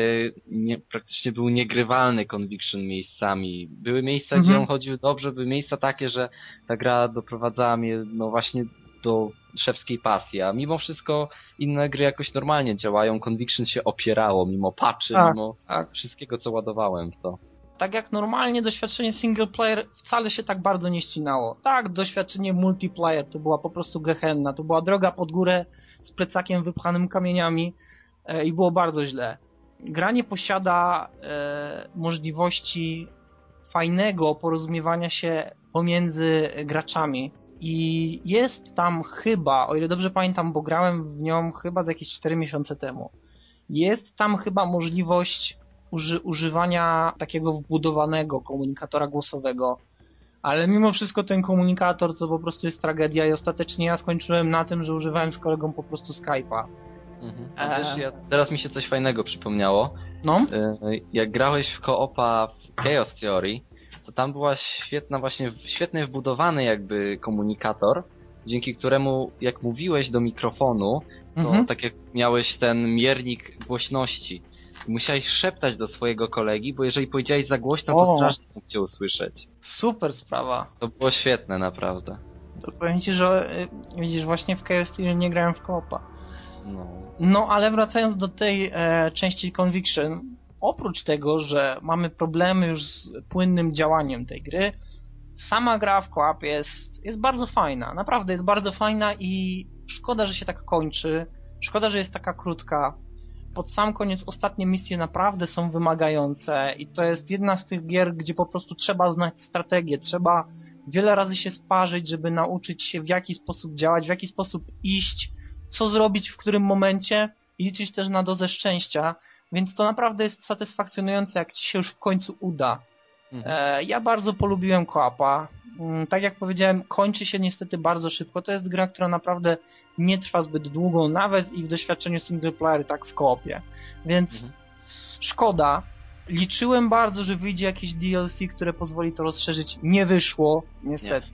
nie, praktycznie był niegrywalny Conviction miejscami. Były miejsca, Mhm. gdzie on chodził dobrze, były miejsca takie, że ta gra doprowadzała mnie no właśnie do szewskiej pasji, a mimo wszystko inne gry jakoś normalnie działają. Conviction się opierało, mimo patchy, Tak, mimo tak. wszystkiego, co ładowałem w to. Tak jak normalnie doświadczenie single player wcale się tak bardzo nie ścinało. Tak, doświadczenie multiplayer to była po prostu gehenna. To była droga pod górę z plecakiem wypchanym kamieniami e, i było bardzo źle. Gra nie posiada e, możliwości fajnego porozumiewania się pomiędzy graczami. I jest tam chyba, o ile dobrze pamiętam, bo grałem w nią chyba z jakieś 4 miesiące temu. Jest tam chyba możliwość uży, używania takiego wbudowanego komunikatora głosowego. Ale mimo wszystko ten komunikator to po prostu jest tragedia i ostatecznie ja skończyłem na tym, że używałem z kolegą po prostu Skype'a. Mhm. A Eee. wiesz, ja, teraz mi się coś fajnego przypomniało. No? E, jak grałeś w koopa w Chaos Theory, to tam była świetna właśnie, świetnie wbudowany jakby komunikator, dzięki któremu jak mówiłeś do mikrofonu, to Mhm. tak jak miałeś ten miernik głośności, musiałeś szeptać do swojego kolegi, bo jeżeli powiedziałeś za głośno, to O. strasznie mógł cię usłyszeć. Super sprawa. To było świetne, naprawdę. To powiem ci, że y, widzisz, właśnie w Chaos Theory nie grałem w koopa. No. No, ale wracając do tej e, części Conviction, oprócz tego, że mamy problemy już z płynnym działaniem tej gry, sama gra w koop jest, jest bardzo fajna. Naprawdę jest bardzo fajna i szkoda, że się tak kończy. Szkoda, że jest taka krótka. Pod sam koniec ostatnie misje naprawdę są wymagające i to jest jedna z tych gier, gdzie po prostu trzeba znać strategię, trzeba wiele razy się sparzyć, żeby nauczyć się w jaki sposób działać, w jaki sposób iść, co zrobić w którym momencie i liczyć też na dozę szczęścia, więc to naprawdę jest satysfakcjonujące, jak ci się już w końcu uda. Mhm. E, ja bardzo polubiłem Koapa. Mm, Tak jak powiedziałem, kończy się niestety bardzo szybko. To jest gra, która naprawdę nie trwa zbyt długo, nawet i w doświadczeniu single player, tak w koopie. Więc Mhm. szkoda. Liczyłem bardzo, że wyjdzie jakieś DLC, które pozwoli to rozszerzyć. Nie wyszło, niestety.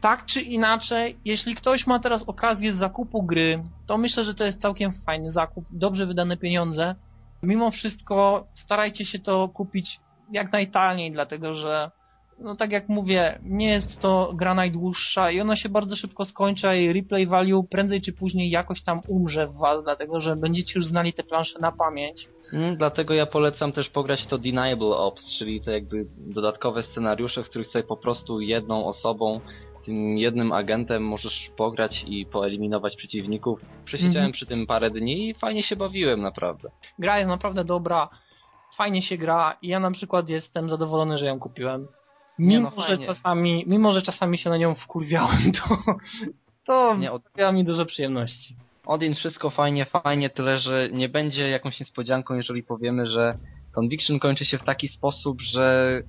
Tak czy inaczej, jeśli ktoś ma teraz okazję zakupu gry, to myślę, że to jest całkiem fajny zakup, dobrze wydane pieniądze. Mimo wszystko starajcie się to kupić jak najtaniej, dlatego że no tak jak mówię, nie jest to gra najdłuższa i ona się bardzo szybko skończy, jej replay value prędzej czy później jakoś tam umrze w was, dlatego że będziecie już znali te plansze na pamięć. Mm, Dlatego ja polecam też pograć to Deniable Ops, czyli te jakby dodatkowe scenariusze, w których sobie po prostu jedną osobą, tym jednym agentem możesz pograć i poeliminować przeciwników. Przesiedziałem Mhm. przy tym parę dni i fajnie się bawiłem naprawdę. Gra jest naprawdę dobra, fajnie się gra i ja na przykład jestem zadowolony, że ją kupiłem. Mimo, no że czasami, mimo, że czasami się na nią wkurwiałem, to, to Nie, od- sprawia mi dużo przyjemności. Odin wszystko fajnie, fajnie, tyle że nie będzie jakąś niespodzianką, jeżeli powiemy, że Conviction kończy się w taki sposób, że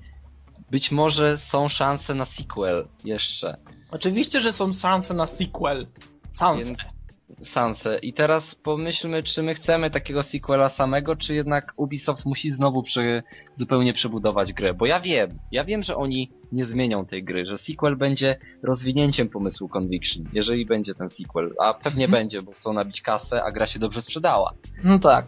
być może są szanse na sequel jeszcze. Oczywiście, że są szanse na sequel. Szanse. Więc- Sanse. I teraz pomyślmy, czy my chcemy takiego sequela samego, czy jednak Ubisoft musi znowu przy, zupełnie przebudować grę. Bo ja wiem, ja wiem, że oni nie zmienią tej gry, że sequel będzie rozwinięciem pomysłu Conviction, jeżeli będzie ten sequel. A pewnie Mhm. będzie, bo chcą nabić kasę, a gra się dobrze sprzedała. No tak.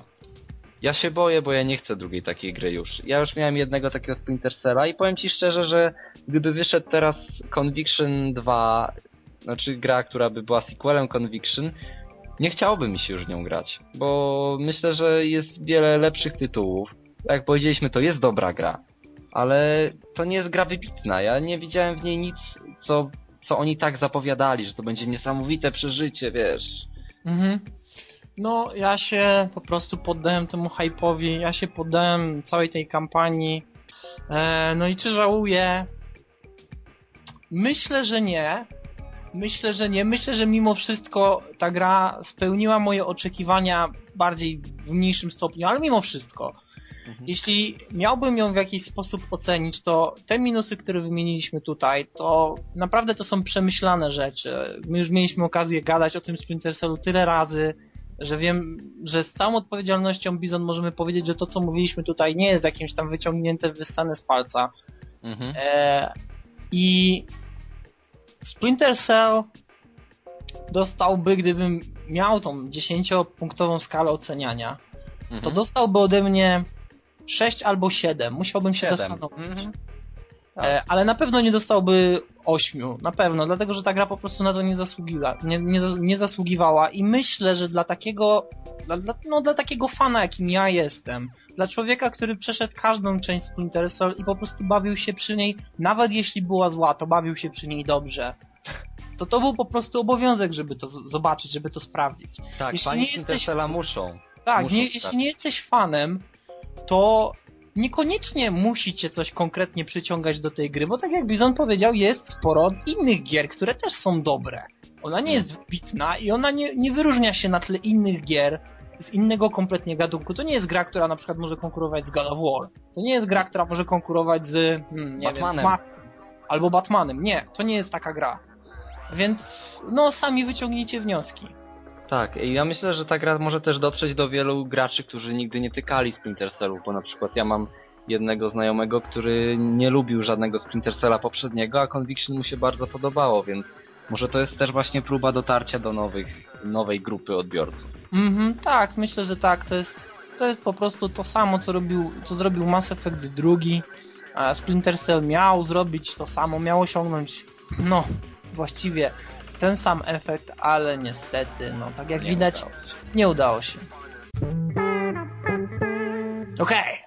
Ja się boję, bo ja nie chcę drugiej takiej gry już. Ja już miałem jednego takiego Splinter Cella i powiem ci szczerze, że gdyby wyszedł teraz Conviction 2, znaczy gra, która by była sequelem Conviction, nie chciałoby mi się już nią grać, bo myślę, że jest wiele lepszych tytułów. Tak Jak powiedzieliśmy, to jest dobra gra, ale to nie jest gra wybitna. Ja nie widziałem w niej nic, co, co oni tak zapowiadali, że to będzie niesamowite przeżycie, wiesz. Mhm. No, ja się po prostu poddałem temu hype'owi, ja się poddałem całej tej kampanii. E, no i czy żałuję? Myślę, że nie. Myślę, że nie. Myślę, że mimo wszystko ta gra spełniła moje oczekiwania bardziej w mniejszym stopniu, ale mimo wszystko. Jeśli miałbym ją w jakiś sposób ocenić, to te minusy, które wymieniliśmy tutaj, to naprawdę to są przemyślane rzeczy. My już mieliśmy okazję gadać o tym Splinter Cellu tyle razy, że wiem, że z całą odpowiedzialnością Bizon możemy powiedzieć, że to co mówiliśmy tutaj nie jest jakimś tam wyciągnięte, wyssane z palca. Mhm. E, I Splinter Cell dostałby, gdybym miał tą 10-punktową skalę oceniania, to Mhm. dostałby ode mnie 6 albo 7. Musiałbym się Siedem. zastanowić. Mhm. Tak. E, ale na pewno nie dostałby 8. Na pewno, dlatego że ta gra po prostu na to nie, zasługiła, nie, nie, nie zasługiwała. I myślę, że dla takiego. Dla, dla, no, dla takiego fana, jakim ja jestem, dla człowieka, który przeszedł każdą część Splinter Cell i po prostu bawił się przy niej, nawet jeśli była zła, to bawił się przy niej dobrze. To to był po prostu obowiązek, żeby to zobaczyć, żeby to sprawdzić. Tak, Jeśli nie jesteś- muszą. Tak, Muszą nie, jeśli nie jesteś fanem, to niekoniecznie musi cię coś konkretnie przyciągać do tej gry, bo tak jak Bizon powiedział, jest sporo innych gier, które też są dobre. Ona nie jest wybitna i ona nie, nie wyróżnia się na tle innych gier z innego kompletnie gatunku. To nie jest gra, która na przykład może konkurować z God of War. To nie jest gra, która może konkurować z hmm, nie Batmanem. Wiem, albo Batmanem. Nie, to nie jest taka gra. Więc no sami wyciągnijcie wnioski. Tak, i ja myślę, że ta gra może też dotrzeć do wielu graczy, którzy nigdy nie tykali Splinter Cellu, bo na przykład ja mam jednego znajomego, który nie lubił żadnego Splinter Cella poprzedniego, a Conviction mu się bardzo podobało, więc może to jest też właśnie próba dotarcia do nowych, nowej grupy odbiorców. Mhm, tak, myślę, że tak. To jest, to jest po prostu to samo, co, robił, co zrobił Mass Effect drugi. A Splinter Cell miał zrobić to samo, miał osiągnąć, no, właściwie ten sam efekt, ale niestety, no, tak jak Nie widać, udało nie udało się. Okej,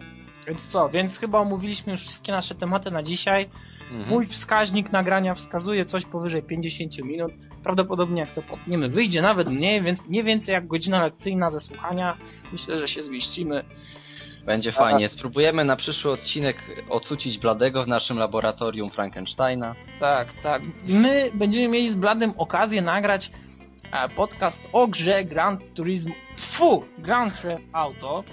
więc co, więc chyba omówiliśmy już wszystkie nasze tematy na dzisiaj. Mhm. Mój wskaźnik nagrania wskazuje coś powyżej 50 minut. Prawdopodobnie jak to potniemy, wyjdzie nawet mniej, więc nie więcej jak godzina lekcyjna ze słuchania. Myślę, że się zmieścimy. Będzie fajnie. Spróbujemy na przyszły odcinek ocucić Bladego w naszym laboratorium Frankensteina. Tak, tak. My będziemy mieli z Bladym okazję nagrać e, podcast o grze Grand Turismo. Fu! Grand Theft Auto.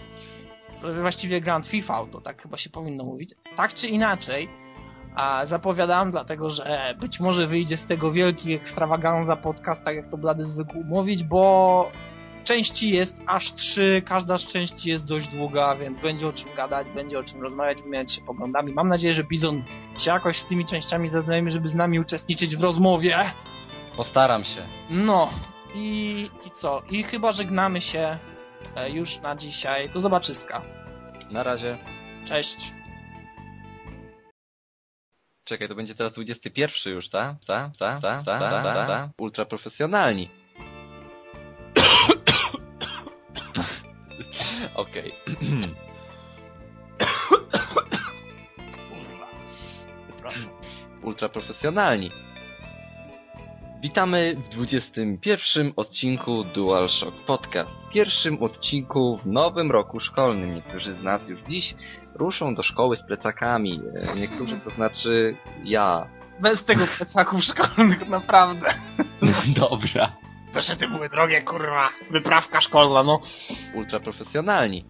Właściwie Grand Theft Auto, tak chyba się powinno mówić. Tak czy inaczej, a zapowiadam, dlatego że być może wyjdzie z tego wielki ekstrawaganza podcast, tak jak to Blady zwykł mówić, bo części jest aż trzy, każda z części jest dość długa, więc będzie o czym gadać, będzie o czym rozmawiać, wymieniać się poglądami. Mam nadzieję, że Bizon się jakoś z tymi częściami zaznajomi, żeby z nami uczestniczyć w rozmowie. Postaram się. No i, i co? I chyba żegnamy się e, już na dzisiaj. Do zobaczyska. Na razie. Cześć. Czekaj, to będzie teraz 21 już, tak? Tak, tak, tak, tak, tak, tak, tak. Ultra profesjonalni. Okej. Kurwa. Przepraszam. Ultra profesjonalni. Witamy w 21 odcinku DualShock Podcast. Pierwszym odcinku w nowym roku szkolnym. Niektórzy z nas już dziś ruszą do szkoły z plecakami. E, Niektórzy to znaczy ja. Bez tego plecaków szkolnych, naprawdę. Dobra. Zeszyty były drogie, kurwa. Wyprawka szkolna, no. Ultra profesjonalni.